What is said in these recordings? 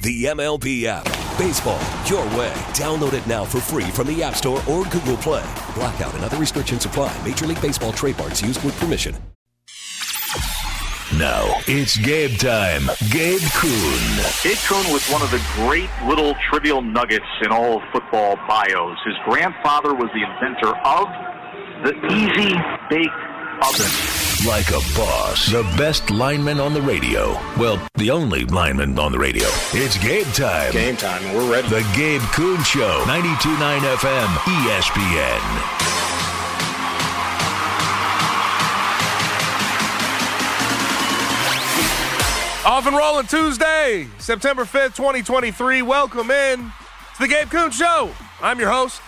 The MLB app. Baseball, your way. Download it now for free from the App Store or Google Play. Blackout and other restrictions apply. Major League Baseball trademarks used with permission. Now it's Gabe time. Gabe Kuhn. Gabe Kuhn was one of the great little trivial nuggets in all of football bios. His grandfather was the inventor of the easy bake oven. Like a boss. The best lineman on the radio. Well, the only lineman on the radio. It's Gabe time. Game time. We're ready. The Gabe Kuhn Show. 92.9 FM. ESPN. Off and rolling Tuesday, September 5th, 2023. Welcome in to the Gabe Kuhn Show. I'm your host,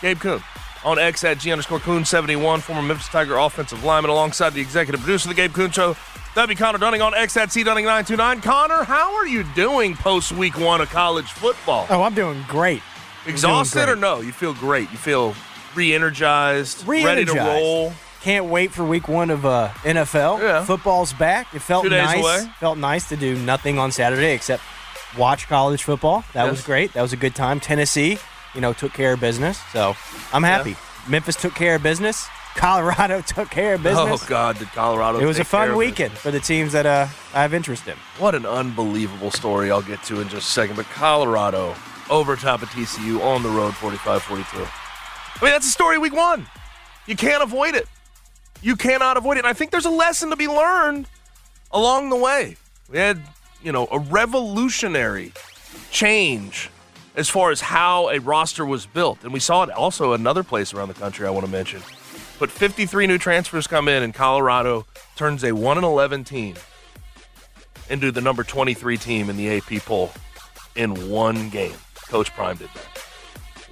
Gabe Kuhn. On X at G underscore Kuhn 71, former Memphis Tiger offensive lineman, alongside the executive producer of the Gabe Kuhn Show, W. Connor Dunning on X at C Dunning 929. Connor, how are you doing post week one of college football? Oh, I'm doing great. Exhausted doing or no? You feel great. You feel re energized, ready to roll. Can't wait for week one of uh, NFL. Yeah. Football's back. It felt nice. away. Felt nice to do nothing on Saturday except watch college football. That Yes. was great. That was a good time. Tennessee, you know, took care of business. So I'm happy. Memphis took care of business. Colorado took care of business. Oh, God, did Colorado It was a fun weekend for the teams that uh, I have interest in. What an unbelievable story I'll get to in just a second. But Colorado over top of TCU on the road 45 42. I mean, that's a story week one. You can't avoid it. You cannot avoid it. And I think there's a lesson to be learned along the way. We had, you know, a revolutionary change as far as how a roster was built. And we saw it also another place around the country I want to mention. But 53 new transfers come in, and Colorado turns a 1 and 11 team into the number 23 team in the AP poll in one game. Coach Prime did that.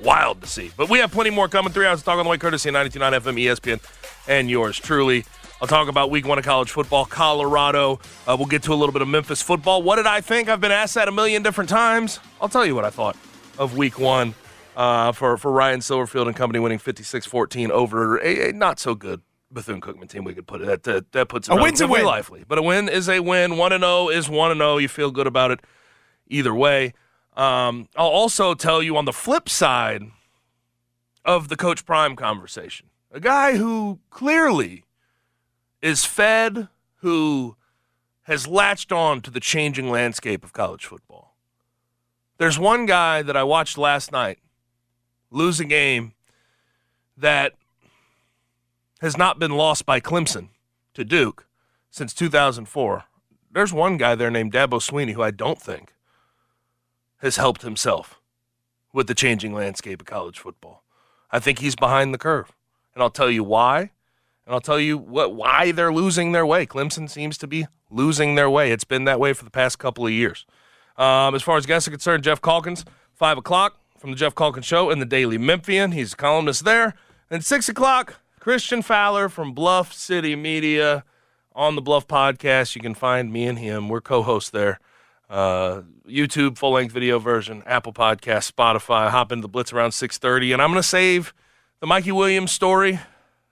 Wild to see. But we have plenty more coming. Three hours to talk on the way, courtesy of 92.9 FM, ESPN, and yours truly. I'll talk about week one of college football, Colorado. Uh, we'll get to a little bit of Memphis football. What did I think? I've been asked that a million different times. I'll tell you what I thought of week one uh, for, for Ryan Silverfield and company winning 56 14 over a, a not so good Bethune Cookman team, we could put it. That, that, that puts it A win's a win. lively. But a win is a win. 1 0 is 1 0. You feel good about it either way. Um, I'll also tell you on the flip side of the Coach Prime conversation, a guy who clearly is fed, who has latched on to the changing landscape of college football. There's one guy that I watched last night lose a game that has not been lost by Clemson to Duke since 2004. There's one guy there named Dabo Swinney who I don't think has helped himself with the changing landscape of college football. I think he's behind the curve. And I'll tell you why. And I'll tell you what why they're losing their way. Clemson seems to be losing their way. It's been that way for the past couple of years. Um, as far as guests are concerned, Geoff Calkins, 5 o'clock from the Geoff Calkins Show in the Daily Memphian. He's a columnist there. And 6 o'clock, Christian Fowler from Bluff City Media on the Bluff Podcast. You can find me and him. We're co hosts there. Uh, YouTube full length video version, Apple Podcast, Spotify. Hop into the Blitz around 6:30, and I'm going to save the Mikey Williams story,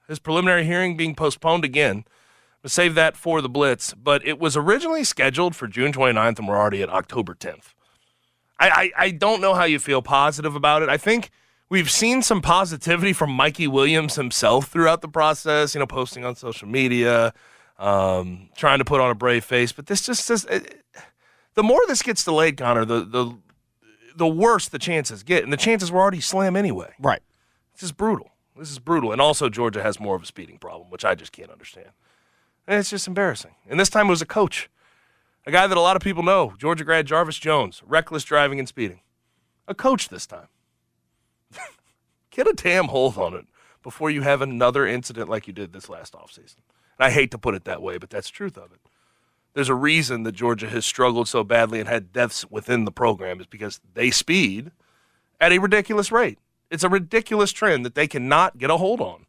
his preliminary hearing being postponed again. Save that for the Blitz, but it was originally scheduled for June 29th, and we're already at October 10th. I, I, I don't know how you feel positive about it. I think we've seen some positivity from Mikey Williams himself throughout the process, you know, posting on social media, um, trying to put on a brave face, but this just says. The more this gets delayed, Connor, the the the worse the chances get, and the chances were already slim anyway. Right. This is brutal. This is brutal. And also, Georgia has more of a speeding problem, which I just can't understand. And it's just embarrassing. And this time it was a coach, a guy that a lot of people know, Georgia grad Jarvis Jones, reckless driving and speeding. A coach this time. Get a damn hold on it before you have another incident like you did this last offseason. And I hate to put it that way, but that's the truth of it. There's a reason that Georgia has struggled so badly and had deaths within the program is because they speed at a ridiculous rate. It's a ridiculous trend that they cannot get a hold on.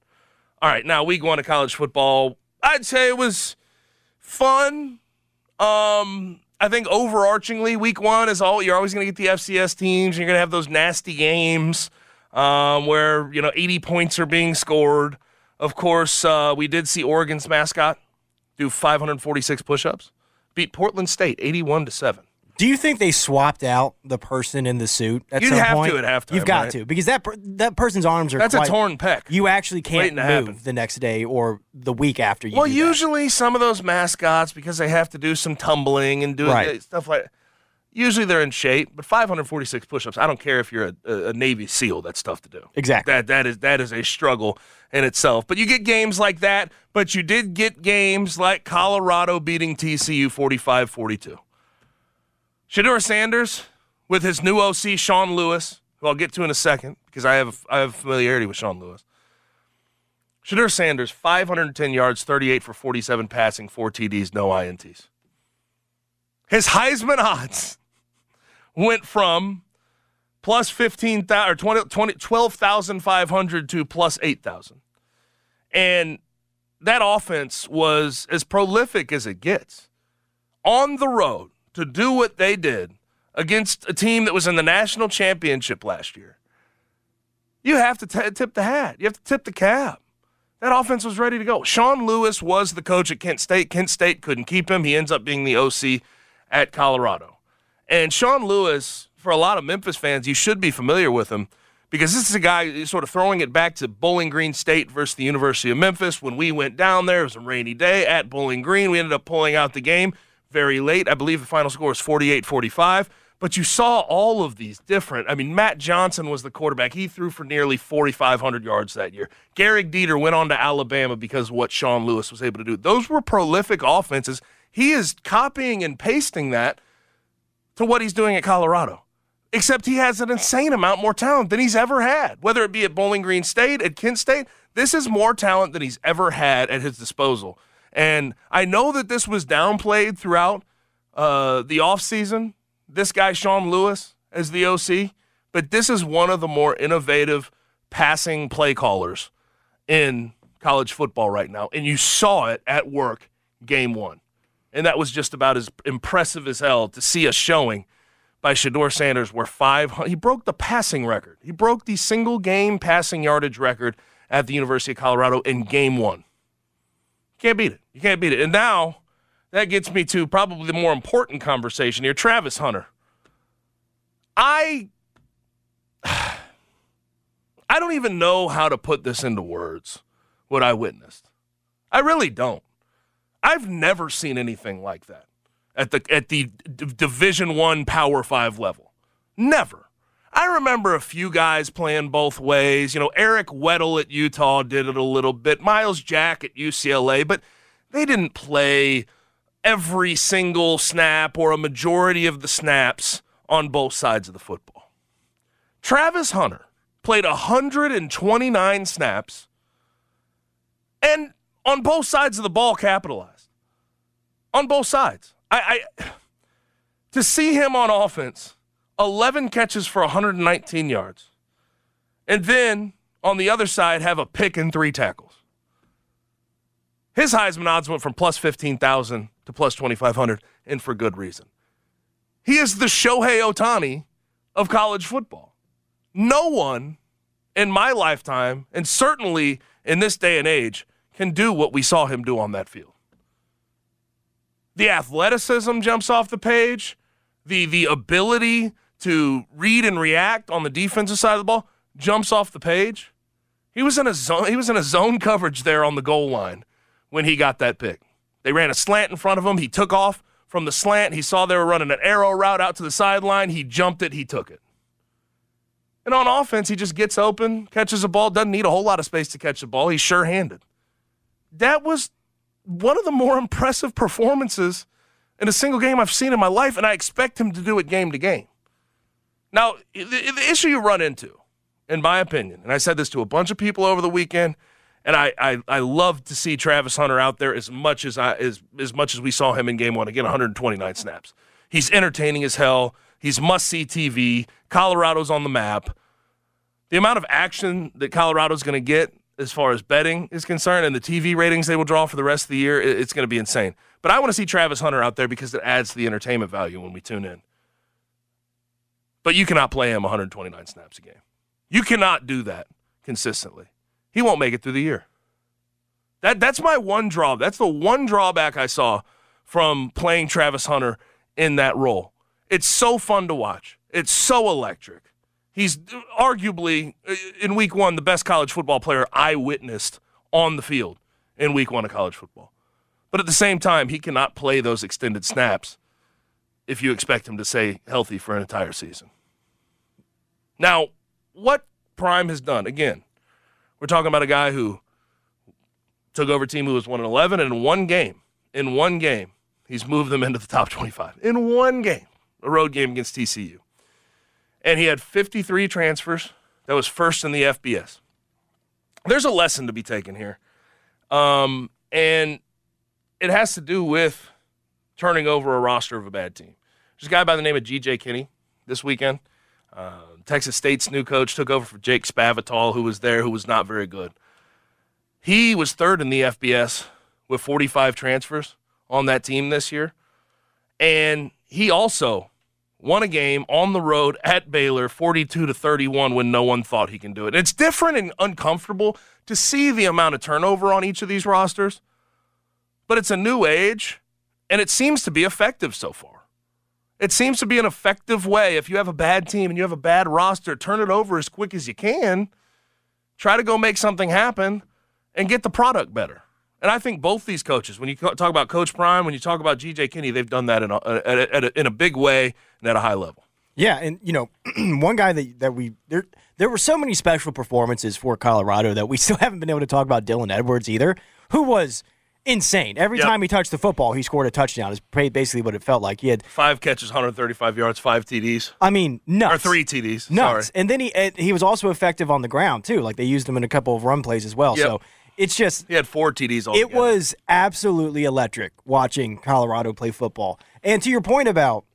All right, now week one of college football, I'd say it was fun. Um, I think overarchingly, week one is all you're always going to get the FCS teams. You're going to have those nasty games um, where you know 80 points are being scored. Of course, uh, we did see Oregon's mascot do 546 push-ups, beat Portland State 81 to seven. Do you think they swapped out the person in the suit at You'd some have point? to at halftime, You've got right? to because that per- that person's arms are That's quite, a torn pec. You actually can't move happen. the next day or the week after you. Well, do that. usually some of those mascots because they have to do some tumbling and doing Right. Uh, stuff like. Usually they're in shape, but 546 push-ups. I don't care if you're a, a, a Navy SEAL. That's tough to do. Exactly. That that is that is a struggle in itself. But you get games like that. But you did get games like Colorado beating TCU 45-42. Shedeur Sanders with his new OC Sean Lewis, who I'll get to in a second because I have I have familiarity with Sean Lewis. Shedeur Sanders, 510 yards, 38 for 47 passing, four TDs, no INTs. His Heisman odds went from plus 15,000 or 20, 20, 12,500 to plus 8,000. And that offense was as prolific as it gets. On the road to do what they did against a team that was in the national championship last year. You have to t- tip the hat. You have to tip the cap. That offense was ready to go. Sean Lewis was the coach at Kent State. Kent State couldn't keep him. He ends up being the OC at Colorado. And Sean Lewis, for a lot of Memphis fans, you should be familiar with him because this is a guy sort of throwing it back to Bowling Green State versus the University of Memphis. When we went down there, it was a rainy day at Bowling Green. We ended up pulling out the game very late. I believe the final score was 48 45. But you saw all of these different. I mean, Matt Johnson was the quarterback. He threw for nearly 4,500 yards that year. Gehrig Dieter went on to Alabama because of what Sean Lewis was able to do. Those were prolific offenses. He is copying and pasting that to what he's doing at Colorado. Except he has an insane amount more talent than he's ever had. Whether it be at Bowling Green State, at Kent State, this is more talent than he's ever had at his disposal. And I know that this was downplayed throughout uh, the offseason, this guy, Sean Lewis, as the OC, but this is one of the more innovative passing play callers in college football right now. And you saw it at work game one. And that was just about as impressive as hell to see a showing by Shedeur Sanders where five he broke the passing record. He broke the single game passing yardage record at the University of Colorado in game one. Can't beat it. You can't beat it. And now that gets me to probably the more important conversation here. Travis Hunter. I I don't even know how to put this into words, what I witnessed. I really don't. I've never seen anything like that at the at the D- Division 1 Power 5 level. Never. I remember a few guys playing both ways. You know, Eric Weddle at Utah did it a little bit. Myles Jack at UCLA, but they didn't play every single snap or a majority of the snaps on both sides of the football. Travis Hunter played 129 snaps and on both sides of the ball capitalized. On both sides. I, I to see him on offense, 11 catches for 119 yards. And then on the other side have a pick and three tackles. His Heisman odds went from plus 15,000 to plus 2,500, and for good reason. He is the Shohei Ohtani of college football. No one in my lifetime, and certainly in this day and age, can do what we saw him do on that field. The athleticism jumps off the page, the, the ability to read and react on the defensive side of the ball jumps off the page. He was in a zone, he was in a zone coverage there on the goal line when he got that pick. They ran a slant in front of him. He took off from the slant. He saw they were running an arrow route out to the sideline. He jumped it. He took it. And on offense, he just gets open, catches a ball, doesn't need a whole lot of space to catch the ball. He's sure handed. That was one of the more impressive performances in a single game I've seen in my life, and I expect him to do it game to game. Now, the, the issue you run into, in my opinion, and I said this to a bunch of people over the weekend, and I, I, I love to see Travis Hunter out there as much as I as, as much as we saw him in game one. Again, 129 snaps. He's entertaining as hell. He's must see TV. Colorado's on the map. The amount of action that Colorado's going to get as far as betting is concerned and the TV ratings they will draw for the rest of the year, it's going to be insane. But I want to see Travis Hunter out there because it adds to the entertainment value when we tune in. But you cannot play him 129 snaps a game. You cannot do that consistently. He won't make it through the year. That that's my one draw. That's the one drawback I saw from playing Travis Hunter in that role. It's so fun to watch. It's so electric. He's arguably uh, in week 1 the best college football player I witnessed on the field in week 1 of college football. But at the same time, he cannot play those extended snaps if you expect him to stay healthy for an entire season. Now, what Prime has done, again, we're talking about a guy who took over a team who was 1 11, and in one game, in one game, he's moved them into the top 25. In one game, a road game against TCU. And he had 53 transfers. That was first in the FBS. There's a lesson to be taken here. Um, and it has to do with turning over a roster of a bad team. There's a guy by the name of GJ Kinney this weekend. Uh, Texas State's new coach took over for Jake Spavital, who was there, who was not very good. He was third in the FBS with 45 transfers on that team this year. And he also won a game on the road at Baylor 42 to 31 when no one thought he can do it. It's different and uncomfortable to see the amount of turnover on each of these rosters, but it's a new age and it seems to be effective so far. It seems to be an effective way. If you have a bad team and you have a bad roster, turn it over as quick as you can. Try to go make something happen and get the product better. And I think both these coaches, when you talk about Coach Prime, when you talk about GJ Kinney, they've done that in a, a, a, in a big way and at a high level. Yeah, and you know, one guy that that we there there were so many special performances for Colorado that we still haven't been able to talk about Dylan Edwards either, who was insane. Every yep. time he touched the football, he scored a touchdown. Is basically what it felt like. He had five catches, 135 yards, five TDs. I mean, nuts. Or three TDs. Nuts. Sorry. And then he he was also effective on the ground too. Like they used him in a couple of run plays as well. Yep. So it's just he had four TDs. Altogether. It was absolutely electric watching Colorado play football. And to your point about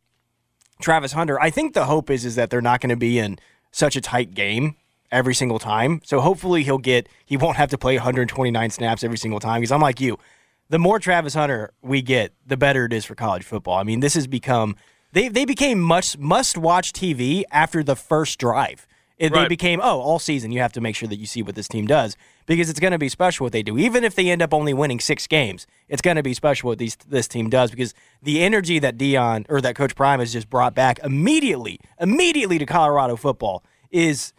Travis Hunter, I think the hope is is that they're not going to be in such a tight game every single time. So hopefully he'll get he won't have to play 129 snaps every single time because I'm like you the more Travis Hunter we get, the better it is for college football. I mean, this has become they they became much must watch TV after the first drive. It, right. They became oh all season you have to make sure that you see what this team does because it's going to be special what they do. Even if they end up only winning six games, it's going to be special what these this team does because the energy that Deion or that Coach Prime has just brought back immediately immediately to Colorado football is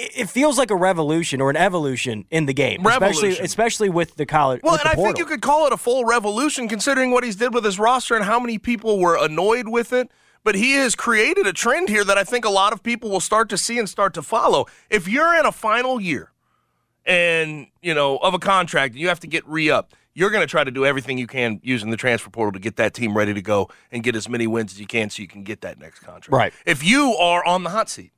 it feels like a revolution or an evolution in the game, revolution. especially especially with the college. Well, and I think you could call it a full revolution considering what he's did with his roster and how many people were annoyed with it. But he has created a trend here that I think a lot of people will start to see and start to follow. If you're in a final year and you know of a contract, and you have to get re up. You're going to try to do everything you can using the transfer portal to get that team ready to go and get as many wins as you can so you can get that next contract. Right. If you are on the hot seat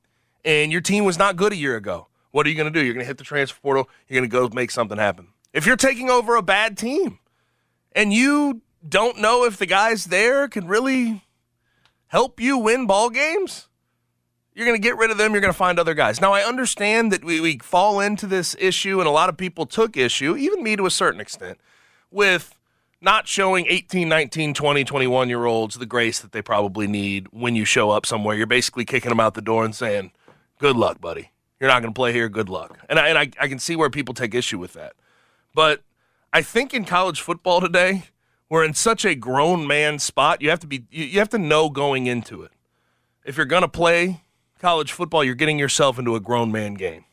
and your team was not good a year ago, what are you going to do? You're going to hit the transfer portal. You're going to go make something happen. If you're taking over a bad team and you don't know if the guys there can really help you win ball games, you're going to get rid of them. You're going to find other guys. Now, I understand that we, we fall into this issue, and a lot of people took issue, even me to a certain extent, with not showing 18, 19, 20, 21 year olds the grace that they probably need when you show up somewhere. You're basically kicking them out the door and saying, good luck, buddy. You're not going to play here. Good luck. And, I, and I, I can see where people take issue with that. But I think in college football today, we're in such a grown man spot. You have to be you, you have to know going into it. If you're going to play college football, you're getting yourself into a grown man game.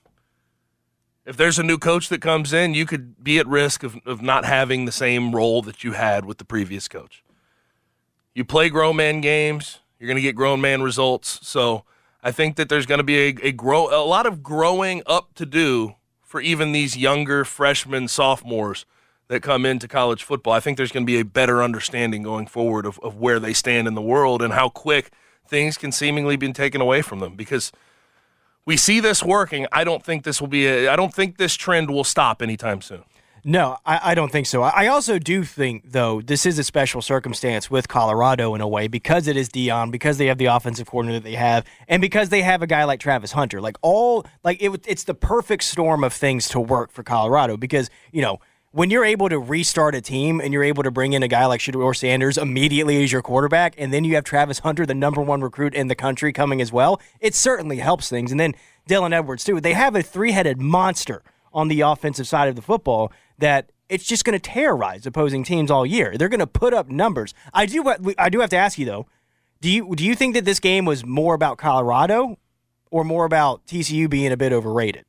If there's a new coach that comes in, you could be at risk of, of not having the same role that you had with the previous coach. You play grown man games, you're going to get grown man results. So I think that there's going to be a, a grow a lot of growing up to do for even these younger freshmen, sophomores that come into college football. I think there's going to be a better understanding going forward of, of where they stand in the world and how quick things can seemingly be taken away from them because we see this working. I don't think this will be a, I don't think this trend will stop anytime soon. No, I, I, don't think so. I also do think, though, this is a special circumstance with Colorado in a way because it is Deion, because they have the offensive coordinator that they have, and because they have a guy like Travis Hunter. Like all, like it, it's the perfect storm of things to work for Colorado because you know when you're able to restart a team and you're able to bring in a guy like Shedeur Sanders immediately as your quarterback, and then you have Travis Hunter, the number one recruit in the country, coming as well, it certainly helps things. And then Dylan Edwards too. They have a three-headed monster on the offensive side of the football that it's just going to terrorize opposing teams all year. They're going to put up numbers. I do. I do have to ask you though. Do you do you think that this game was more about Colorado or more about TCU being a bit overrated?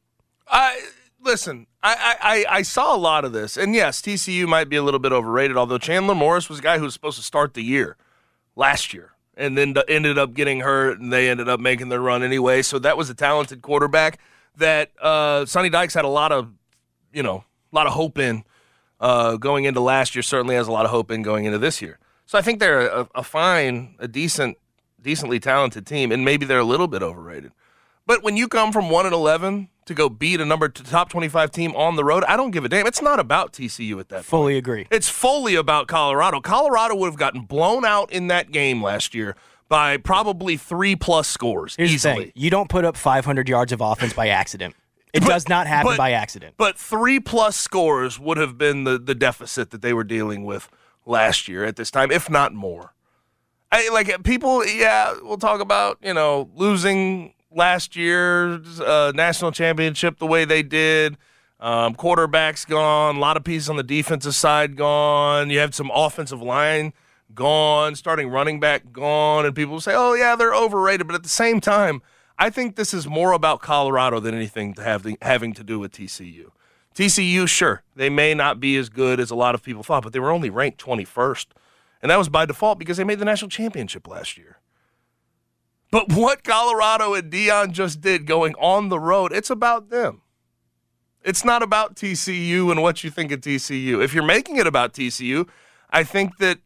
I listen. I, I I saw a lot of this, and yes, TCU might be a little bit overrated. Although Chandler Morris was a guy who was supposed to start the year last year, and then ended up getting hurt, and they ended up making their run anyway. So that was a talented quarterback that uh, Sonny Dykes had a lot of, you know, a lot of hope in uh, going into last year. Certainly has a lot of hope in going into this year. So I think they're a, a fine, a decent, decently talented team, and maybe they're a little bit overrated. But when you come from one and eleven to go beat a number top twenty-five team on the road, I don't give a damn. It's not about TCU at that. Fully point. agree. It's fully about Colorado. Colorado would have gotten blown out in that game last year by probably three plus scores Here's easily. You don't put up 500 yards of offense by accident. It but, does not happen but, by accident. But three plus scores would have been the, the deficit that they were dealing with last year at this time, if not more. I, like people, yeah, we'll talk about you know losing last year's uh, national championship the way they did. Um, quarterbacks gone, a lot of pieces on the defensive side gone. You have some offensive line gone, starting running back gone, and people say, "Oh yeah, they're overrated." But at the same time, I think this is more about Colorado than anything to have the, having to do with TCU. TCU, sure, they may not be as good as a lot of people thought, but they were only ranked 21st. And that was by default because they made the national championship last year. But what Colorado and Deion just did going on the road, it's about them. It's not about TCU and what you think of TCU. If you're making it about TCU, I think that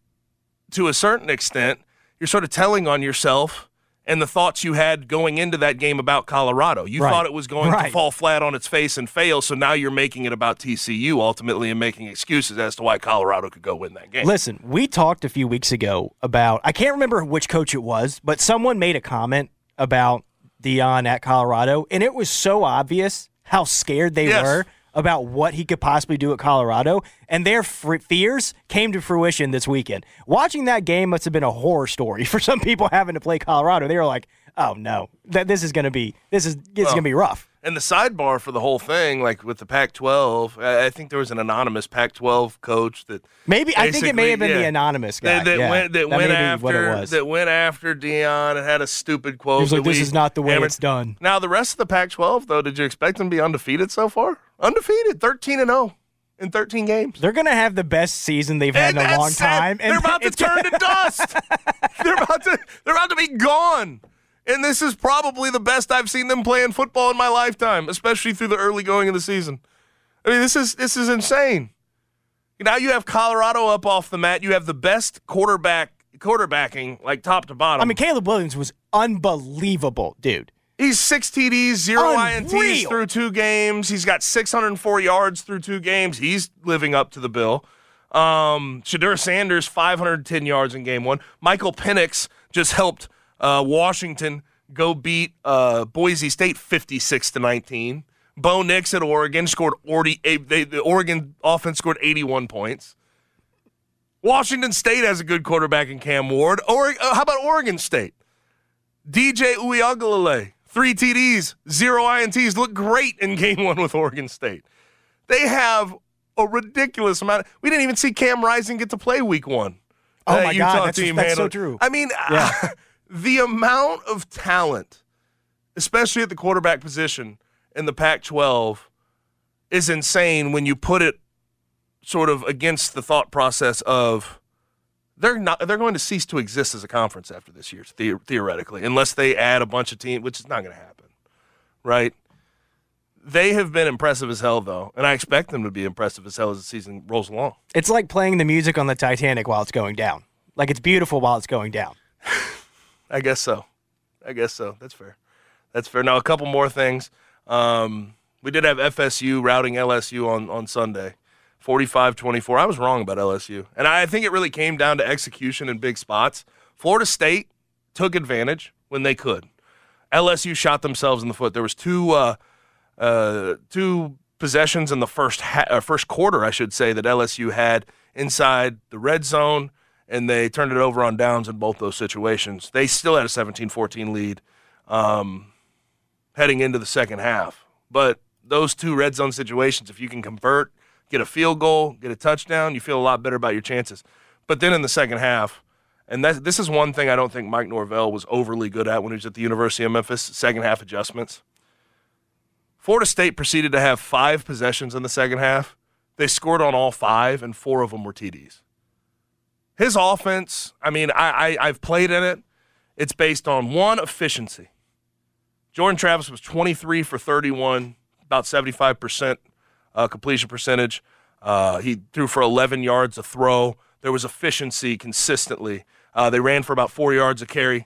to a certain extent, you're sort of telling on yourself and the thoughts you had going into that game about Colorado. You right. thought it was going right. to fall flat on its face and fail, so now you're making it about TCU ultimately and making excuses as to why Colorado could go win that game. Listen, we talked a few weeks ago about I can't remember which coach it was, but someone made a comment about Deion at Colorado, and it was so obvious how scared they yes. were about what he could possibly do at Colorado, and their fears came to fruition this weekend. Watching that game must have been a horror story for some people having to play Colorado. They were like, "Oh no, that this is going to be this is this well, going to be rough." And the sidebar for the whole thing, like with the Pac-12, I, I think there was an anonymous Pac-12 coach that maybe I think it may have been yeah, the anonymous guy that, that yeah, went that, that went after that went after Deion and had a stupid quote. He was like, "This we, is not the way it's done." Now the rest of the Pac-12, though, did you expect them to be undefeated so far? Undefeated, thirteen and zero in 13 games. They're going to have the best season they've had and in a long time. And they're about to turn to dust. they're about to they're about to be gone. And this is probably the best I've seen them playing football in my lifetime, especially through the early going of the season. I mean, this is this is insane. Now you have Colorado up off the mat. You have the best quarterback quarterbacking, like top to bottom. I mean, Caleb Williams was unbelievable, dude. He's six TDs, zero Unreal. INTs through two games. He's got 604 yards through two games. He's living up to the bill. Um, Shedeur Sanders, 510 yards in game one. Michael Penix just helped uh, Washington go beat uh, Boise State 56 to 19. Bo Nix at Oregon scored 40. They, the Oregon offense scored 81 points. Washington State has a good quarterback in Cam Ward. Or, uh, how about Oregon State? DJ Uiagalelei, three TDs, zero INTs, look great in game one with Oregon State. They have a ridiculous amount. Of, we didn't even see Cam Rising get to play week one. Oh my Utah God, that's, team that's so true. I mean, yeah. the amount of talent, especially at the quarterback position in the Pac 12, is insane when you put it sort of against the thought process of they're not. They're going to cease to exist as a conference after this year, the, theoretically, unless they add a bunch of teams, which is not going to happen, right? They have been impressive as hell, though, and I expect them to be impressive as hell as the season rolls along. It's like playing the music on the Titanic while it's going down. Like it's beautiful while it's going down. I guess so. I guess so. That's fair. That's fair. Now, a couple more things. Um, we did have FSU routing LSU on, on Sunday, 45 24. I was wrong about LSU. And I think it really came down to execution in big spots. Florida State took advantage when they could. LSU shot themselves in the foot. There was two uh, uh, two possessions in the first ha- uh, first quarter, I should say, that LSU had inside the red zone, and they turned it over on downs in both those situations. They still had a 17-14 lead um, heading into the second half, but those two red zone situations, if you can convert, get a field goal, get a touchdown, you feel a lot better about your chances. But then in the second half, and that, this is one thing I don't think Mike Norvell was overly good at when he was at the University of Memphis second half adjustments. Florida State proceeded to have five possessions in the second half. They scored on all five, and four of them were TDs. His offense, I mean, I, I, I've played in it. It's based on one efficiency. Jordan Travis was 23 for 31, about 75% uh, completion percentage. Uh, he threw for 11 yards a throw. There was efficiency consistently. Uh, they ran for about four yards a carry.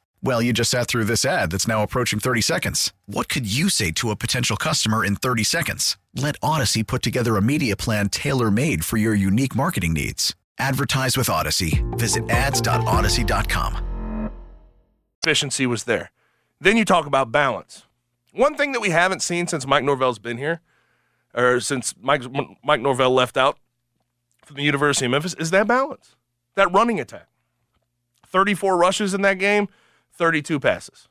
Well, you just sat through this ad that's now approaching 30 seconds. What could you say to a potential customer in 30 seconds? Let Audacy put together a media plan tailor made for your unique marketing needs. Advertise with Audacy. Visit ads.audacy.com. efficiency was there. Then you talk about balance. One thing that we haven't seen since Mike Norvell's been here, or since Mike, Mike Norvell left out from the University of Memphis, is that balance, that running attack. 34 rushes in that game, 32 passes.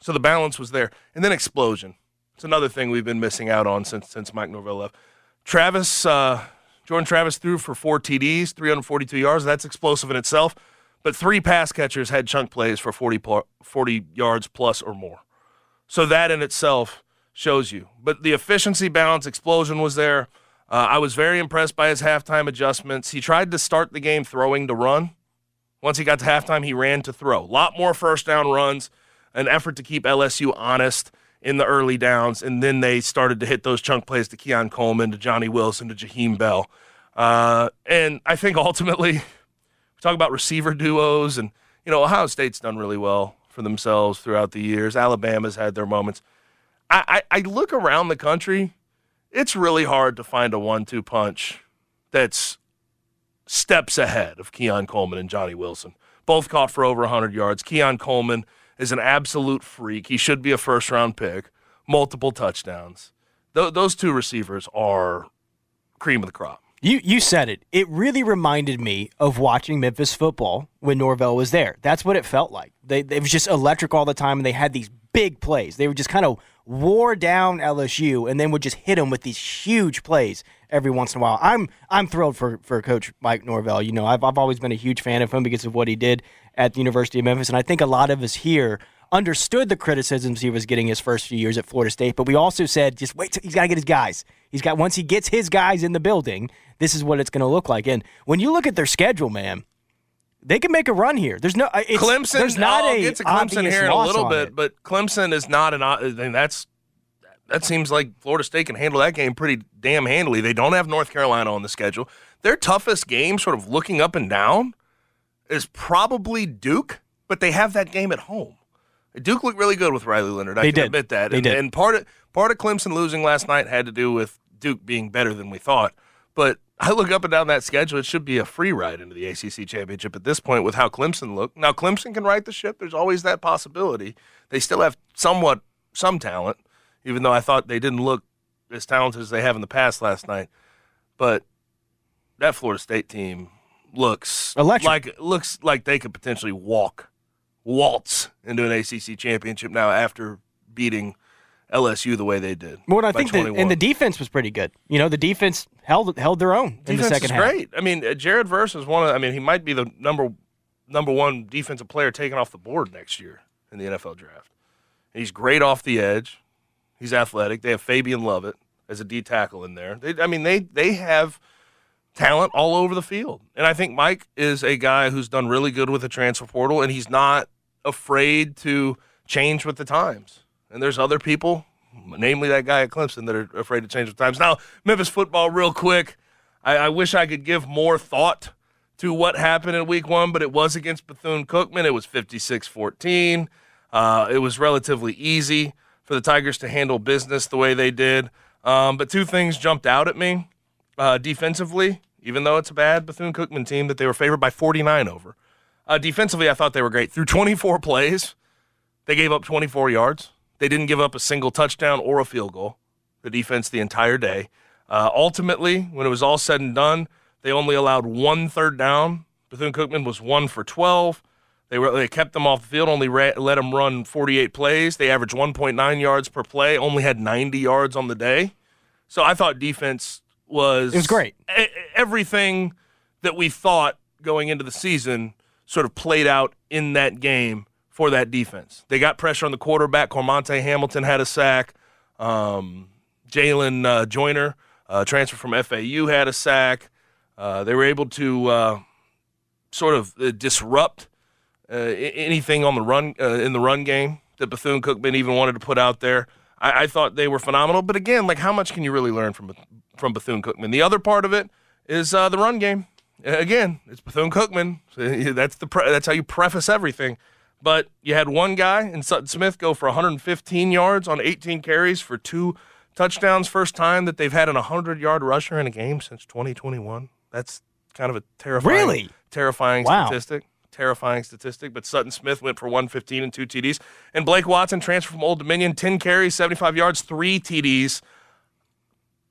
So the balance was there. And then explosion. It's another thing we've been missing out on since since Mike Norvell left. Travis, uh, Jordan Travis threw for four TDs, 342 yards. That's explosive in itself. But three pass catchers had chunk plays for 40, 40 yards plus or more. So that in itself shows you. But the efficiency, balance, explosion was there. Uh, I was very impressed by his halftime adjustments. He tried to start the game throwing to run. Once he got to halftime, he ran to throw. A lot more first down runs, an effort to keep LSU honest in the early downs, and then they started to hit those chunk plays to Keon Coleman, to Johnny Wilson, to Jaheim Bell. Uh, and I think ultimately, we talk about receiver duos, and you know Ohio State's done really well for themselves throughout the years. Alabama's had their moments. I, I, I look around the country, it's really hard to find a one-two punch that's steps ahead of Keon Coleman and Johnny Wilson. Both caught for over 100 yards. Keon Coleman is an absolute freak. He should be a first round pick, multiple touchdowns. Th- those two receivers are cream of the crop. You you said it. It really reminded me of watching Memphis football when Norvell was there. That's what it felt like. They it was just electric all the time, and they had these big plays. They would just kind of wore down LSU, and then would just hit them with these huge plays every once in a while. I'm I'm thrilled for for Coach Mike Norvell. You know, I've I've always been a huge fan of him because of what he did at the University of Memphis, and I think a lot of us here understood the criticisms he was getting his first few years at Florida State, but we also said just wait till he's got to get his guys. He's got once he gets his guys in the building, this is what it's going to look like. And when you look at their schedule, man, they can make a run here. There's no uh, it's, Clemson. There's not I'll a get to Clemson here in a little bit, but Clemson is not an. I mean, that's that seems like Florida State can handle that game pretty damn handily. They don't have North Carolina on the schedule. Their toughest game, sort of looking up and down, is probably Duke, but they have that game at home. Duke looked really good with Riley Leonard. I They can did. admit that. They and, did. and part of part of Clemson losing last night had to do with Duke being better than we thought. But I look up and down that schedule; it should be a free ride into the ACC championship at this point with how Clemson looked. Now Clemson can right the ship. There's always that possibility. They still have somewhat some talent, even though I thought they didn't look as talented as they have in the past last night. But that Florida State team looks Electric. like looks like they could potentially walk waltz into an ACC championship now after beating LSU the way they did. Well, I think the, and the defense was pretty good. You know, the defense held held their own in the defense second is half. great. I mean, Jared Verse is one of. I mean, he might be the number number one defensive player taken off the board next year in the NFL draft. He's great off the edge. He's athletic. They have Fabian Lovett as a D tackle in there. They, I mean, they they have talent all over the field. And I think Mike is a guy who's done really good with the transfer portal, and he's not afraid to change with the times. And there's other people, namely that guy at Clemson, that are afraid to change with times. Now, Memphis football, real quick. I, I wish I could give more thought to what happened in week one, but it was against Bethune Cookman. It was 56 14. Uh, it was relatively easy for the Tigers to handle business the way they did. Um, but two things jumped out at me uh, defensively, even though it's a bad Bethune Cookman team that they were favored by 49 over. Uh, defensively, I thought they were great. Through 24 plays, they gave up 24 yards. They didn't give up a single touchdown or a field goal. The defense the entire day. Uh, ultimately, when it was all said and done, they only allowed one third down. Bethune Cookman was one for 12. They were they kept them off the field, only ra- let them run 48 plays. They averaged 1.9 yards per play, only had 90 yards on the day. So I thought defense was It was great. e- everything that we thought going into the season sort of played out in that game for that defense. They got pressure on the quarterback. Cormonte Hamilton had a sack. Um, Jalen uh, Joyner, uh, transfer from FAU, had a sack. Uh, they were able to uh, sort of uh, disrupt a- anything on the run uh, in the run game that Bethune Cookman even wanted to put out there. I, I thought they were phenomenal, but again, like how much can you really learn from from Bethune Cookman? The other part of it is uh, the run game. Uh, Again, it's Bethune Cookman. So that's the pre- that's how you preface everything. But you had one guy in Sutton Smith go for 115 yards on 18 carries for two touchdowns. First time that they've had an 100 yard rusher in a game since 2021. That's kind of a terrifying, Really? terrifying Wow. statistic. Terrifying statistic. But Sutton Smith went for 115 and two TDs. And Blake Watson transferred from Old Dominion, 10 carries, 75 yards, three TDs.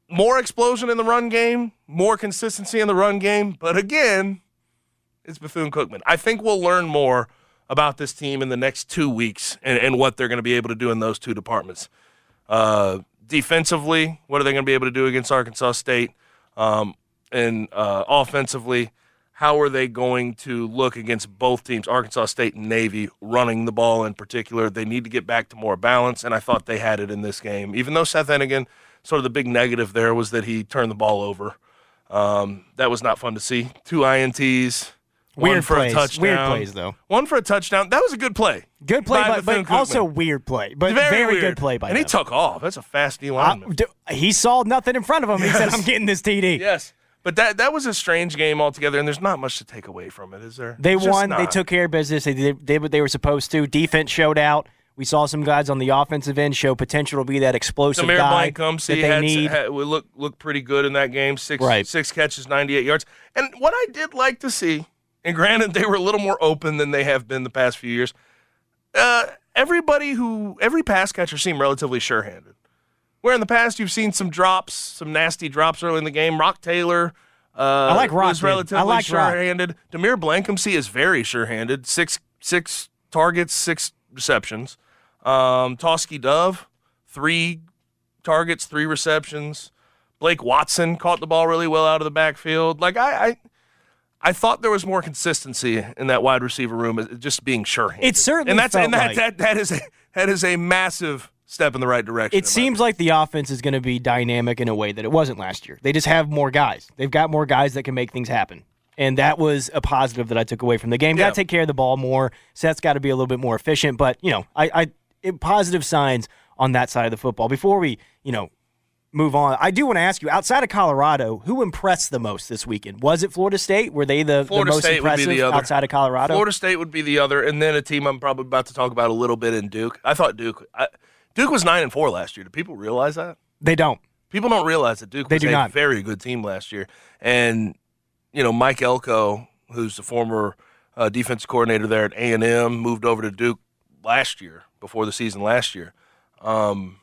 More explosion in the run game, more consistency in the run game. But again, it's Bethune Cookman. I think we'll learn more about this team in the next two weeks and, and what they're going to be able to do in those two departments. Uh, defensively, what are they going to be able to do against Arkansas State? Um, and uh, offensively, how are they going to look against both teams, Arkansas State and Navy, running the ball in particular? They need to get back to more balance, and I thought they had it in this game. Even though Seth Henigan, sort of the big negative there was that he turned the ball over. Um, that was not fun to see. Two INTs. one Weird for plays. a touchdown. Weird plays, though. One for a touchdown. That was a good play. Good play, by by, but also weird play. But very, very, good play by And he took off. That's a fast D lineman. he saw nothing in front of him. He said, "I'm getting this TD." yes. But that that was a strange game altogether, and there's not much to take away from it, is there? They It's won. They took care of business. They did, did what they were supposed to. Defense showed out. We saw some guys on the offensive end show potential to be that explosive Samir guy Blankumsee that they had, need. had we look look pretty good in that game. Six Right. six catches, 98 yards. And what I did like to see, and granted they were a little more open than they have been the past few years. Uh, everybody who every pass catcher seemed relatively sure-handed. Where in the past you've seen some drops, some nasty drops early in the game. Roc Taylor. Uh, I like Rock, was man. I relatively like sure-handed. Demeer Blankumsee is very sure-handed. Six six targets, six receptions. Um, Tauskie Dove, three targets, three receptions. Blake Watson caught the ball really well out of the backfield. Like I, I, I thought there was more consistency in that wide receiver room, uh, just being sure. It certainly and that's and that, like- that that is a that is a massive step in the right direction. It seems like the offense is going to be dynamic in a way that it wasn't last year. They just have more guys. They've got more guys that can make things happen. And that was a positive that I took away from the game. Yeah. Got to take care of the ball more. Seth's got to be a little bit more efficient. But, you know, I, I it, positive signs on that side of the football. Before we, you know, move on, I do want to ask you outside of Colorado, who impressed the most this weekend? Was it Florida State? Were they the, Florida the most State would be impressive the other. outside of Colorado? Florida State would be the other, and then a team I'm probably about to talk about a little bit in Duke. I thought Duke. I, Duke was nine and four last year. Do people realize that? They don't. People don't realize that Duke They was do a not. very good team last year, and you know Mike Elko, who's the former uh, defense coordinator there at A and M, moved over to Duke last year before the season last year. Um,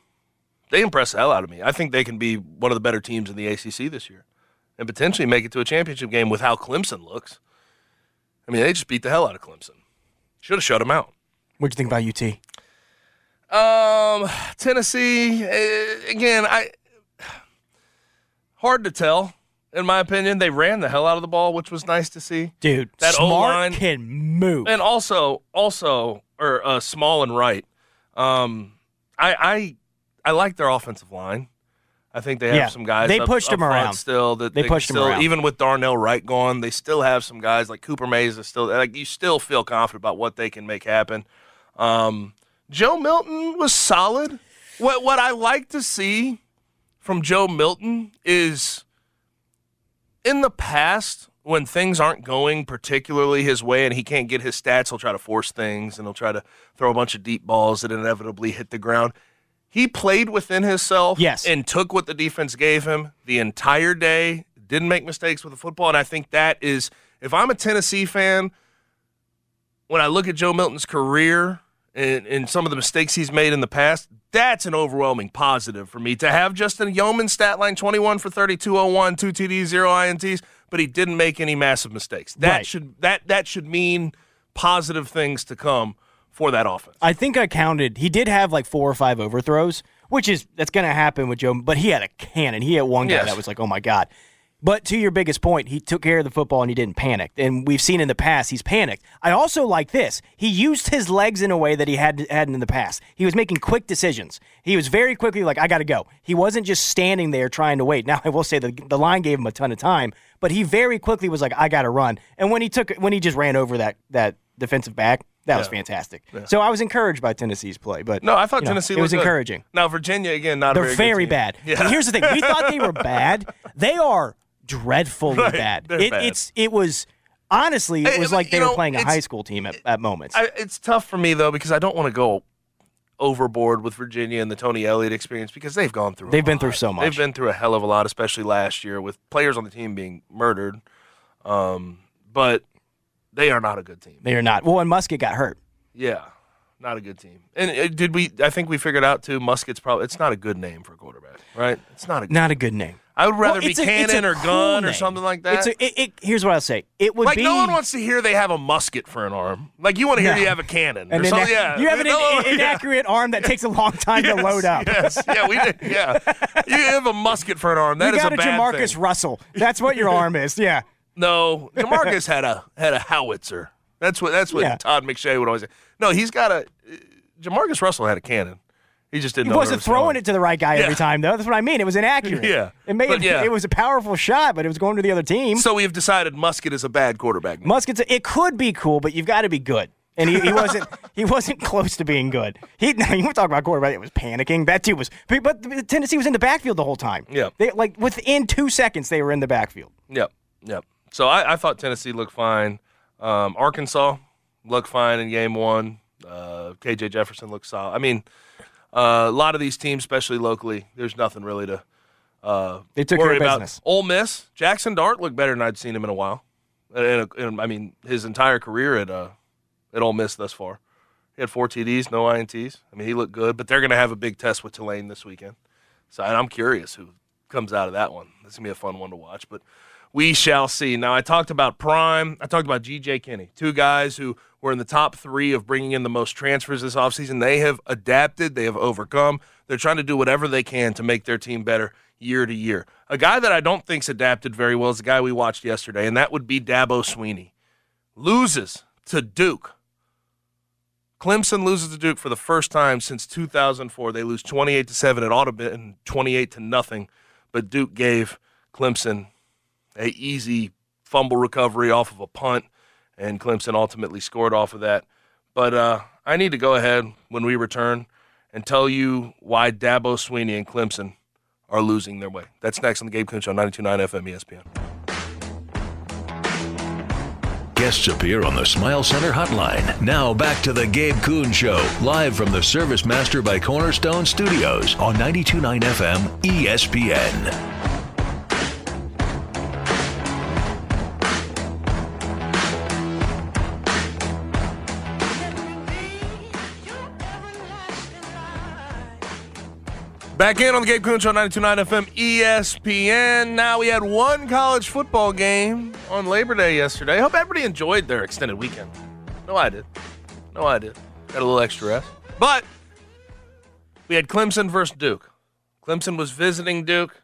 they impressed the hell out of me. I think they can be one of the better teams in the ACC this year, and potentially make it to a championship game with how Clemson looks. I mean, they just beat the hell out of Clemson. Should have shut them out. What do you think about UT? Um, Tennessee uh, again. I hard to tell. In my opinion, they ran the hell out of the ball, which was nice to see. Dude, That Smart O-line- can move. And also, also, or uh, small and right. Um, I I I like their offensive line. I think they have Yeah, some guys. they up- pushed up them around. Still, that They can pushed them around. Even with Darnell Wright gone, they still have some guys like Cooper Mays. Is still like you still feel confident about what they can make happen. Um, Joe Milton was solid. What what I like to see from Joe Milton is in the past when things aren't going particularly his way and he can't get his stats, he'll try to force things and he'll try to throw a bunch of deep balls that inevitably hit the ground. He played within himself Yes. and took what the defense gave him the entire day, didn't make mistakes with the football. And I think that is, if I'm a Tennessee fan, when I look at Joe Milton's career and, and some of the mistakes he's made in the past, that's an overwhelming positive for me. To have Justin Yeoman stat line 21 for 3201, two TDs, zero INTs, but he didn't make any massive mistakes. That Right. should that that should mean positive things to come for that offense. I think I counted. He did have like four or five overthrows, which is that's going to happen with Joe. But he had a cannon. He had one guy Yes. that was like, oh my god. But to your biggest point, he took care of the football and he didn't panic. And we've seen in the past he's panicked. I also like this. He used his legs in a way that he had hadn't in the past. He was making quick decisions. He was very quickly like, I got to go. He wasn't just standing there trying to wait. Now I will say the the line gave him a ton of time, but he very quickly was like, I got to run. And when he took when he just ran over that that defensive back, that was Yeah. fantastic. So I was encouraged by Tennessee's play. But No, I thought you know, Tennessee it was good. encouraging. Now Virginia again, not a They're very, very, bad. Yeah. Here's the thing: we thought they were bad. They are dreadfully Right, bad. It, bad. It's it was honestly it was like they were know, playing a high school team at, at moments. I, it's tough for me though because I don't want to go overboard with Virginia and the Tony Elliott experience because they've gone through. They've been lot. through so much. They've been through a hell of a lot, especially last year with players on the team being murdered. Um, but they are not a good team. they are not. Well, and Muskett got hurt. Yeah, not a good team. And uh, did we? I think we figured out too. Muskett's probably. It's not a good name for a quarterback, right? It's not a. Not a good name. I would rather Well, be it's a- it's a cannon or cool gun or something like that. It's a, it, it, here's what I'll say. It would like be no one wants to hear they have a musket for an arm. Like you want to hear No. you have a cannon an or something. Yeah, you have an, No, in- yeah. inaccurate arm that takes a long time to load up. Yes, yeah, we did. Yeah, you have a musket for an arm. That you is got a a bad Jamarcus thing. Russell. That's what your arm is. Yeah. No, Jamarcus had a had a howitzer. That's what that's what Yeah. Todd McShay would always say. No, he's got a. Jamarcus Russell had a cannon. He just didn't. He wasn't was throwing going. it to the right guy every time, though. That's what I mean. It was inaccurate. Yeah. It made But yeah. it was a powerful shot, but it was going to the other team. So we have decided Muskett is a bad quarterback. now. Musket's it could be cool, but you've got to be good. And he, he wasn't he wasn't close to being good. He now you want to talk about quarterback that was panicking. That too was but Tennessee was in the backfield the whole time. Yeah. They like within two seconds they were in the backfield. Yep, yep. So I, I thought Tennessee looked fine. Um, Arkansas looked fine in game one. Uh, KJ Jefferson looked solid. I mean, uh, a lot of these teams, especially locally, there's nothing really to uh, They took worry care of about. business. Ole Miss, Jackson Dart looked better than I'd seen him in a while. And, and, I mean, his entire career at uh, at Ole Miss thus far. He had four TDs, no INTs. I mean, he looked good, but they're going to have a big test with Tulane this weekend. So and I'm curious who comes out of that one. This is to be a fun one to watch, but we shall see. Now, I talked about Prime. I talked about GJ Kinne, two guys who were in the top three of bringing in the most transfers this offseason. They have adapted, they have overcome. They're trying to do whatever they can to make their team better year to year. A guy that I don't think's adapted very well is the guy we watched yesterday, and that would be Dabo Swinney. Loses to Duke. Clemson loses to Duke for the first time since 2004. They lose 28 to 7. It ought to have been 28 to nothing, but Duke gave Clemson a easy fumble recovery off of a punt, and Clemson ultimately scored off of that. But uh, I need to go ahead when we return and tell you why Dabo Swinney and Clemson are losing their way. That's next on the Gabe Kuhn Show, 92.9 FM ESPN. Guests appear on the Smile Center hotline. Now back to the Gabe Kuhn Show, live from the Service Master by Cornerstone Studios on 92.9 FM ESPN. Back in on the Gabe Kuhn Show, 92.9 FM ESPN. Now we had one college football game on Labor Day yesterday. I hope everybody enjoyed their extended weekend. No, I did. No, I did. Got a little extra rest. But we had Clemson versus Duke. Clemson was visiting Duke,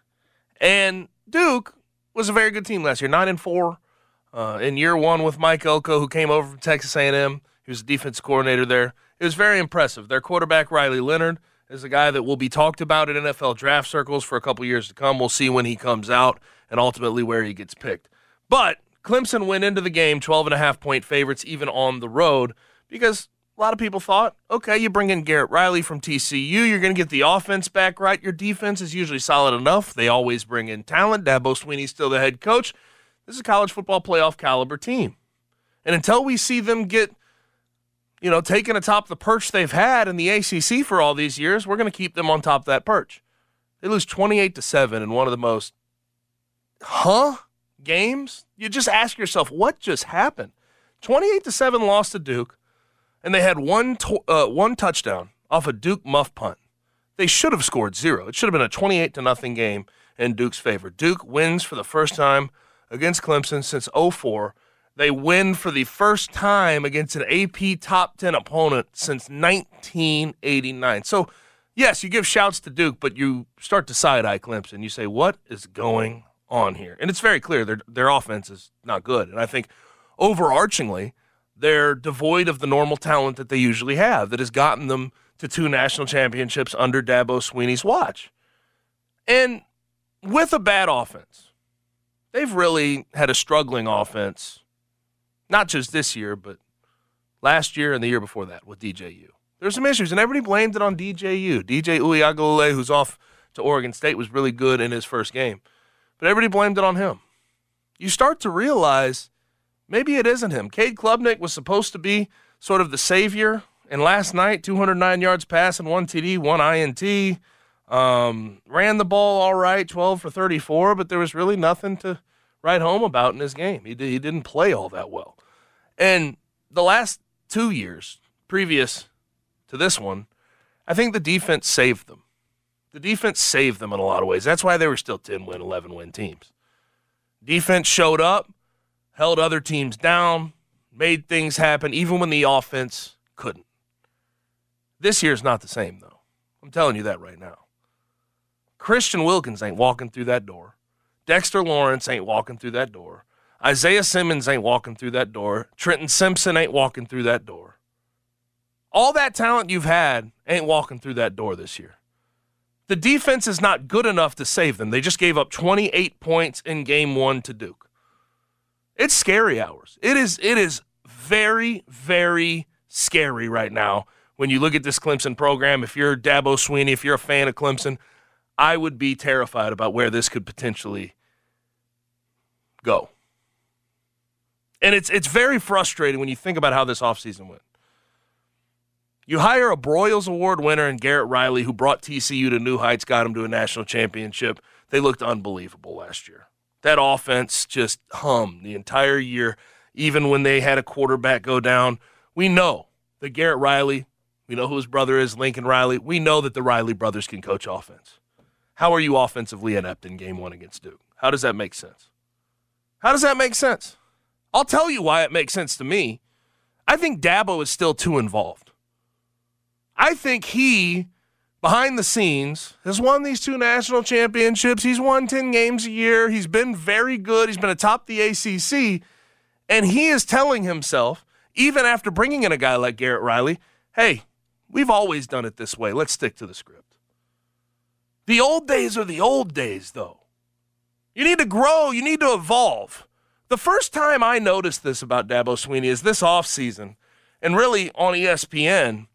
and Duke was a very good team last year, nine and four uh, in year one with Mike Elko, who came over from Texas A&M. He was the defense coordinator there. It was very impressive. Their quarterback Riley Leonard is a guy that will be talked about in NFL draft circles for a couple years to come. We'll see when he comes out and ultimately where he gets picked. But Clemson went into the game 12 and a half point favorites even on the road because a lot of people thought, okay, you bring in Garrett Riley from TCU, you're going to get the offense back right. Your defense is usually solid enough. They always bring in talent. Dabo Swinney's still the head coach. This is a college football playoff caliber team. And until we see them get you know, taken atop the perch they've had in the ACC for all these years, we're going to keep them on top of that perch. They lose 28 to 7 in one of the most huh games. You just ask yourself, what just happened? 28 to 7 lost to Duke, and they had one to- uh, one touchdown off a Duke muff punt. They should have scored zero. It should have been a 28 to nothing game in Duke's favor. Duke wins for the first time against Clemson since 04 they win for the first time against an AP top 10 opponent since 1989. So, yes, you give shouts to Duke, but you start to side eye Clemson. You say, what is going on here? And it's very clear their, their offense is not good. And I think overarchingly, they're devoid of the normal talent that they usually have that has gotten them to two national championships under Dabo Swinney's watch. And with a bad offense, they've really had a struggling offense not just this year, but last year and the year before that with DJU. There's some issues, and everybody blamed it on DJU. DJ Uiagalelei, who's off to Oregon State, was really good in his first game, but everybody blamed it on him. You start to realize maybe it isn't him. Cade Klubnik was supposed to be sort of the savior, and last night, 209 yards passing, one TD, one INT. Um, ran the ball all right, 12 for 34, but there was really nothing to write home about in his game. He, did, he didn't play all that well. And the last two years previous to this one, I think the defense saved them. The defense saved them in a lot of ways. That's why they were still 10 win, 11 win teams. Defense showed up, held other teams down, made things happen, even when the offense couldn't. This year's not the same, though. I'm telling you that right now. Christian Wilkins ain't walking through that door. Dexter Lawrence ain't walking through that door. Isaiah Simmons ain't walking through that door. Trenton Simpson ain't walking through that door. All that talent you've had ain't walking through that door this year. The defense is not good enough to save them. They just gave up 28 points in game one to Duke. It's scary hours. It is it is very, very scary right now when you look at this Clemson program. If you're Dabo Swinney, if you're a fan of Clemson, I would be terrified about where this could potentially go. And it's it's very frustrating when you think about how this offseason went. You hire a Broyles Award winner and Garrett Riley, who brought TCU to new heights, got him to a national championship. They looked unbelievable last year. That offense just hummed the entire year, even when they had a quarterback go down. We know that Garrett Riley, we know who his brother is, Lincoln Riley. We know that the Riley brothers can coach offense. How are you offensively inept in game one against Duke? How does that make sense? How does that make sense? I'll tell you why it makes sense to me. I think Dabo is still too involved. I think he, behind the scenes, has won these two national championships. He's won 10 games a year. He's been very good. He's been atop the ACC. And he is telling himself, even after bringing in a guy like Garrett Riley, hey, we've always done it this way. Let's stick to the script. The old days are the old days, though. You need to grow, you need to evolve. The first time I noticed this about Dabo Swinney is this offseason, and really on ESPN.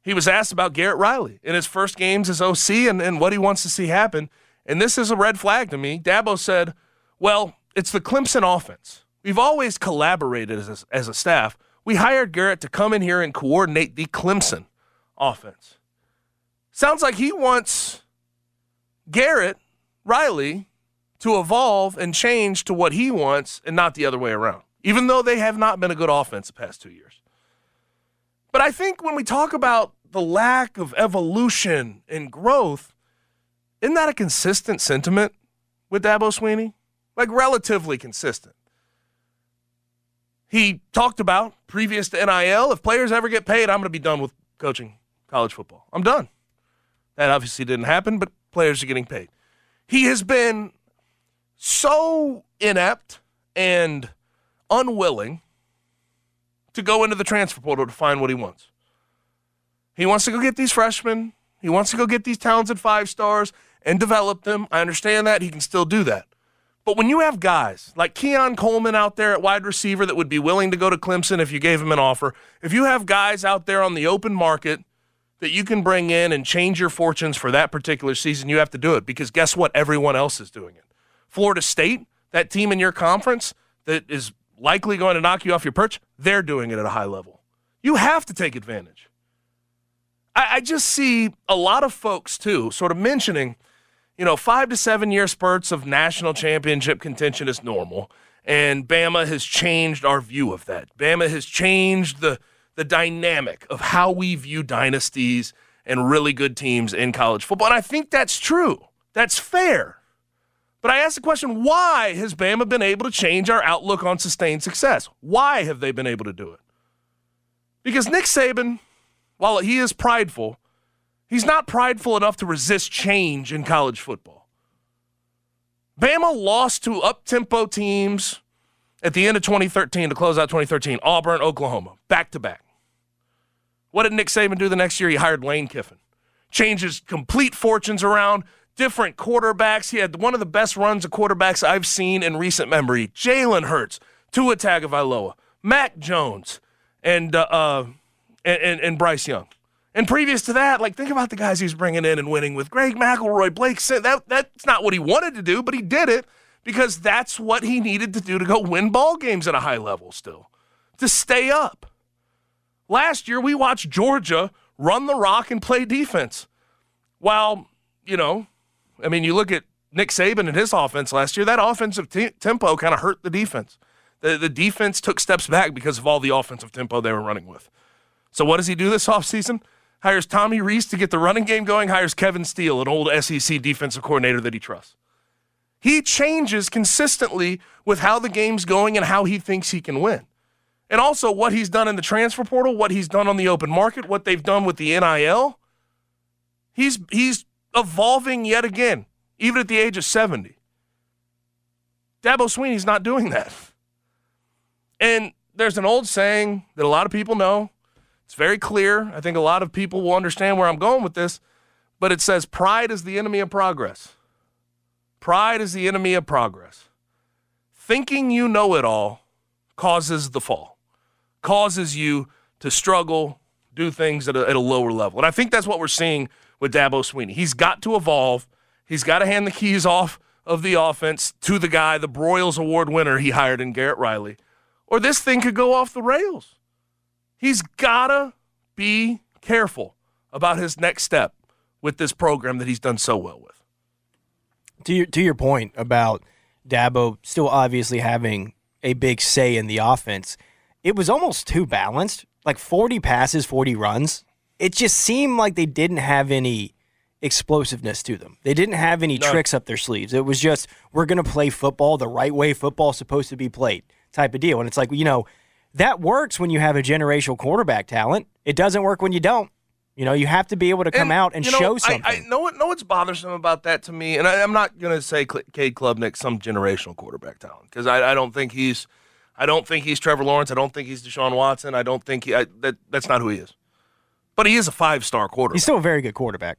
He was asked about Garrett Riley in his first games as OC and, and what he wants to see happen. and this is a red flag to me. Dabo said, Well, it's the Clemson offense. We've always collaborated as a, as a staff. We hired Garrett to come in here and coordinate the Clemson offense. Sounds like he wants Garrett Riley to evolve and change to what he wants and not the other way around, even though they have not been a good offense the past two years. But I think when we talk about the lack of evolution and growth, isn't that a consistent sentiment with Dabo Swinney? Like relatively consistent. He talked about previous to NIL, if players ever get paid, I'm going to be done with coaching college football. I'm done. That obviously didn't happen, but players are getting paid. He has been so inept and unwilling to go into the transfer portal to find what he wants. He wants to go get these freshmen. He wants to go get these talented five stars and develop them. I understand that. He can still do that. But when you have guys like Keon Coleman out there at wide receiver that would be willing to go to Clemson if you gave him an offer, if you have guys out there on the open market that you can bring in and change your fortunes for that particular season, you have to do it because guess what? Everyone else is doing it. Florida State, that team in your conference that is likely going to knock you off your perch, they're doing it at a high level. You have to take advantage. I, I just see a lot of folks, too, sort of mentioning, you know, five to seven year spurts of national championship contention is normal. And Bama has changed our view of that. Bama has changed the, the dynamic of how we view dynasties and really good teams in college football. And I think that's true. That's fair. But I ask the question why has Bama been able to change our outlook on sustained success? Why have they been able to do it? Because Nick Saban, while he is prideful, he's not prideful enough to resist change in college football. Bama lost to up tempo teams at the end of 2013 to close out 2013 Auburn, Oklahoma, back to back. What did Nick Saban do the next year? He hired Lane Kiffin. Changes complete fortunes around, different quarterbacks. He had one of the best runs of quarterbacks I've seen in recent memory. Jalen Hurts, Tua Tagovailoa, Mac Jones, and, uh, uh, and, and Bryce Young. And previous to that, like think about the guys he's bringing in and winning with. Greg McElroy, Blake. That that's not what he wanted to do, but he did it because that's what he needed to do to go win ball games at a high level. Still, to stay up. Last year, we watched Georgia run the rock and play defense. While you know, I mean, you look at Nick Saban and his offense last year. That offensive t- tempo kind of hurt the defense. The the defense took steps back because of all the offensive tempo they were running with. So what does he do this offseason? hires Tommy Rees to get the running game going, hires Kevin Steele, an old SEC defensive coordinator that he trusts. He changes consistently with how the game's going and how he thinks he can win. And also what he's done in the transfer portal, what he's done on the open market, what they've done with the NIL. He's he's evolving yet again, even at the age of 70. Dabo Swinney's not doing that. And there's an old saying that a lot of people know it's very clear. I think a lot of people will understand where I'm going with this, but it says pride is the enemy of progress. Pride is the enemy of progress. Thinking you know it all causes the fall, causes you to struggle, do things at a, at a lower level. And I think that's what we're seeing with Dabo Swinney. He's got to evolve. He's got to hand the keys off of the offense to the guy, the Broyles Award winner he hired in Garrett Riley, or this thing could go off the rails. He's got to be careful about his next step with this program that he's done so well with. To your, to your point about Dabo still obviously having a big say in the offense, it was almost too balanced. Like 40 passes, 40 runs. It just seemed like they didn't have any explosiveness to them. They didn't have any no. tricks up their sleeves. It was just, we're going to play football the right way football's supposed to be played type of deal. And it's like, you know, that works when you have a generational quarterback talent. It doesn't work when you don't. You know, you have to be able to come and, out and you know, show something. I, I know what know what's bothersome about that to me, and I, am not going to say Cade Klubnik some generational quarterback talent because I, I, don't think he's, I don't think he's Trevor Lawrence. I don't think he's Deshaun Watson. I don't think he I, that that's not who he is. But he is a five star quarterback. He's still a very good quarterback.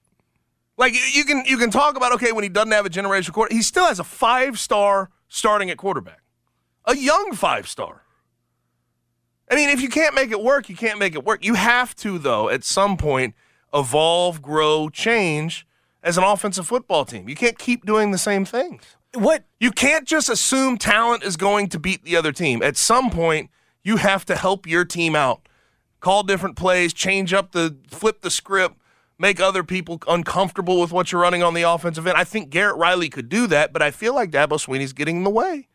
Like you can you can talk about okay when he doesn't have a generational quarterback, he still has a five star starting at quarterback, a young five star. I mean, if you can't make it work, you can't make it work. You have to, though, at some point, evolve, grow, change as an offensive football team. You can't keep doing the same things. What You can't just assume talent is going to beat the other team. At some point, you have to help your team out. Call different plays, change up the flip the script, make other people uncomfortable with what you're running on the offensive end. I think Garrett Riley could do that, but I feel like Dabo Swinney's getting in the way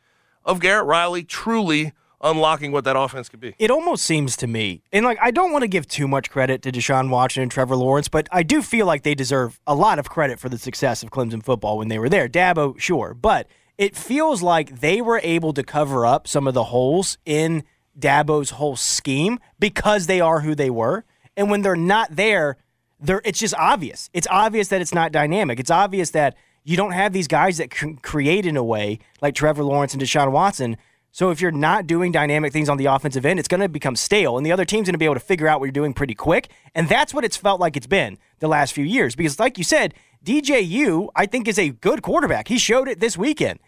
of Garrett Riley truly unlocking what that offense could be. it almost seems to me, and like I don't want to give too much credit to Deshaun Watson and Trevor Lawrence, but I do feel like they deserve a lot of credit for the success of Clemson football when they were there. Dabo, sure, but it feels like they were able to cover up some of the holes in Dabo's whole scheme because they are who they were, and when they're not there, they're it's just obvious. It's obvious that it's not dynamic. It's obvious that you don't have these guys that can create in a way like Trevor Lawrence and Deshaun Watson. So if you're not doing dynamic things on the offensive end, it's going to become stale, and the other team's going to be able to figure out what you're doing pretty quick. And that's what it's felt like it's been the last few years. Because, like you said, DJU, I think, is a good quarterback. He showed it this weekend.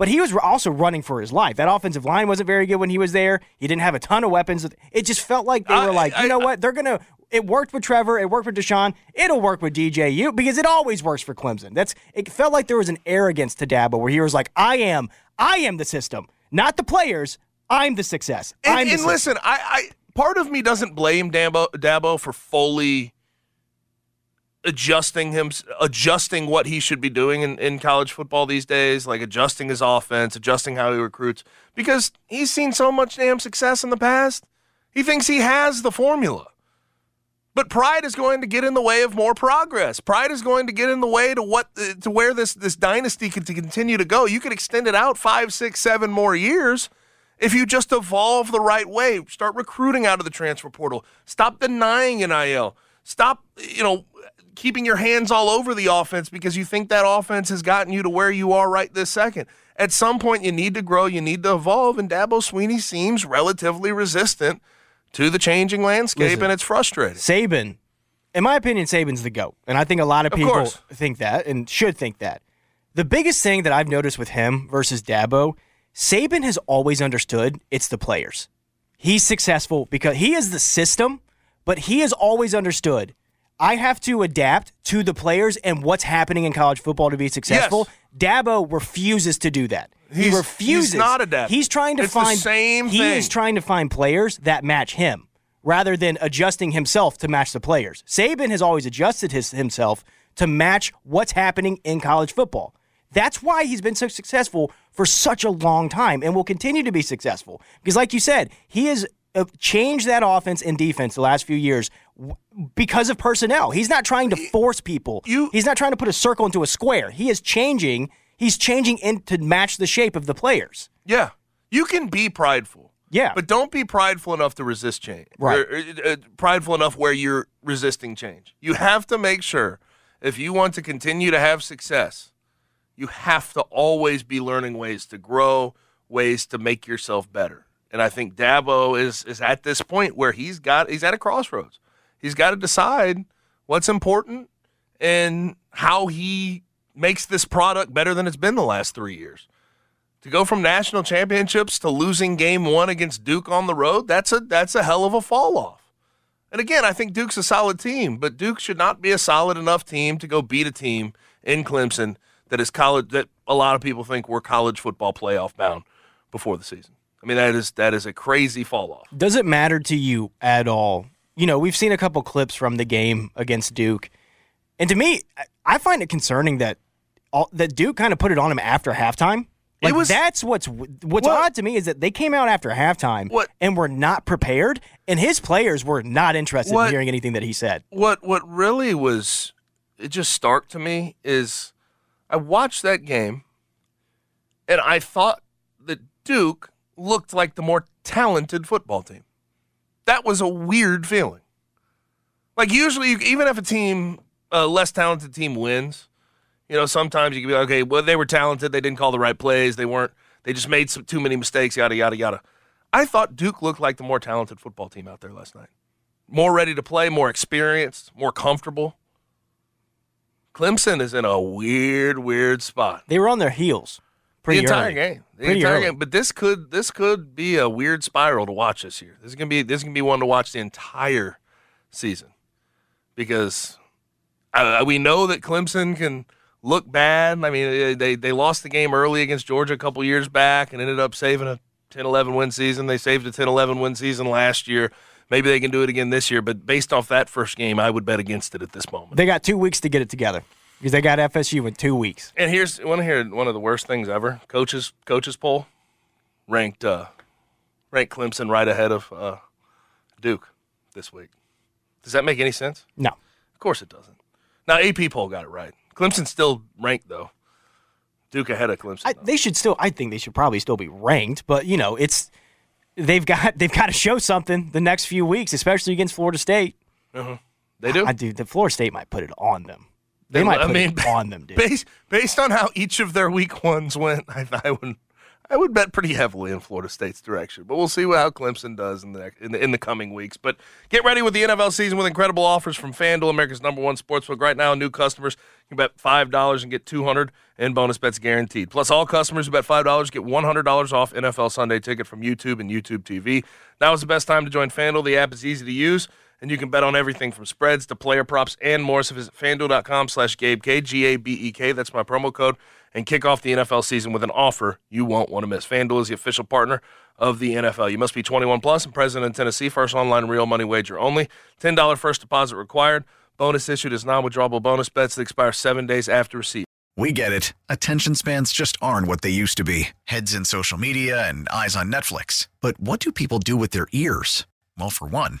But he was also running for his life. That offensive line wasn't very good when he was there. He didn't have a ton of weapons. It just felt like they I- were like, you I- know what? They're going to. It worked with Trevor. It worked with Deshaun. It'll work with DJU because it always works for Clemson. That's. It felt like there was an arrogance to Dabo where he was like, I am. I am the system, not the players. I'm the success. And, I'm the and listen, I, I part of me doesn't blame Dabo, Dabo for fully adjusting him, adjusting what he should be doing in, in college football these days, like adjusting his offense, adjusting how he recruits, because he's seen so much damn success in the past. He thinks he has the formula. But pride is going to get in the way of more progress. Pride is going to get in the way to what uh, to where this this dynasty can to continue to go. You could extend it out five, six, seven more years if you just evolve the right way. Start recruiting out of the transfer portal. Stop denying NIL. Stop, you know, keeping your hands all over the offense because you think that offense has gotten you to where you are right this second. At some point, you need to grow. You need to evolve. And Dabo Swinney seems relatively resistant to the changing landscape, Listen. and it's frustrating. Saban, in my opinion, Saban's the GOAT. And I think a lot of Of people course. think that and should think that. The biggest thing that I've noticed with him versus Dabo, Saban has always understood it's the players. He's successful because he is the system, but he has always understood I have to adapt to the players and what's happening in college football to be successful. Dabo refuses to do that. he He's- refuses. he's not adapting. He's trying to It's the find same He thing. is trying to find players that match him rather than adjusting himself to match the players. Saban has always adjusted his, himself to match what's happening in college football. That's why he's been so successful for such a long time and will continue to be successful. Because, like you said, he has uh, changed that offense and defense the last few years because of personnel. He's not trying to force people. You- he's not trying to put a circle into a square. He is changing. He's changing in to match the shape of the players. Yeah. You can be prideful. Yeah. But don't be prideful enough to resist change. Right. Or, uh, uh, prideful enough where you're resisting change. You have to make sure if you want to continue to have success, you have to always be learning ways to grow, ways to make yourself better. And I think Dabo is is at this point where he's got he's at a crossroads. He's got to decide what's important and how he makes this product better than it's been the last 3 years to go from national championships to losing game one against Duke on the road, that's a that's a hell of a fall off. And again, I think Duke's a solid team, but Duke should not be a solid enough team to go beat a team in Clemson that is college that a lot of people think we're college football playoff bound before the season. I mean that is that is a crazy fall off. Does it matter to you at all? You know, we've seen a couple clips from the game against Duke, and to me, I- find it concerning that all, that Duke kind of put it on him after halftime. Like was- that's what's what's What- odd to me is that they came out after halftime What- and were not prepared, and his players were not interested What- in hearing anything that he said. what what really was it just stark to me is I watched that game and I thought that Duke looked like the more talented football team. That was a weird feeling. Like usually, even if a team, a less talented team wins, you know, sometimes you can be like, okay, well, they were talented, they didn't call the right plays, they weren't, they just made some too many mistakes, yada yada yada. I thought Duke looked like the more talented football team out there last night more ready to play, more experienced, more comfortable. Clemson is in a weird, weird spot. They were on their heels pretty the entire early. game, the Pretty entire early. game. But this could this could be a weird spiral to watch this year. This is gonna be this is gonna be one to watch the entire season because Uh, we know that Clemson can look bad. I mean, they they lost the game early against Georgia a couple years back and ended up saving a 10-11 win season. They saved a 10-11 win season last year. Maybe they can do it again this year, but based off that first game, I would bet against it at this moment. They got two weeks to get it together because they got FSU in two weeks. And here's want to hear one of the worst things ever. Coaches coaches poll ranked uh, ranked Clemson right ahead of uh, Duke this week. Does that make any sense? No. Of course it doesn't. Now AP poll got it right. Clemson's still ranked though. Duke ahead of Clemson. I, they should still. I think they should probably still be ranked, but you know, it's they've got they've got to show something the next few weeks, especially against Florida State. uh-huh. They do. I do. The Florida State might put it on them. They, might I put mean, it on them, dude. Based based on how each of their week ones went, I, I would I would bet pretty heavily in Florida State's direction. But we'll see how Clemson does in the in the, in the coming weeks. But get ready with the NFL season with incredible offers from FanDuel, America's number one sportsbook. Right now, new customers can bet five dollars and get two hundred in bonus bets guaranteed. Plus, all customers who bet five dollars get one hundred dollars off NFL Sunday Ticket from YouTube and YouTube TV. Now is the best time to join FanDuel. The app is easy to use and you can bet on everything from spreads to player props and more. So visit fanduel.com slash GabeK, G A B E K. That's my promo code. And kick off the NFL season with an offer you won't want to miss. FanDuel is the official partner of the NFL. You must be 21 plus and present in Tennessee. First online real money wager only. $10 first deposit required. Bonus issued as non withdrawable bonus bets that expire seven days after receipt. We get it. Attention spans just aren't what they used to be heads in social media and eyes on Netflix. But what do people do with their ears? Well, for one,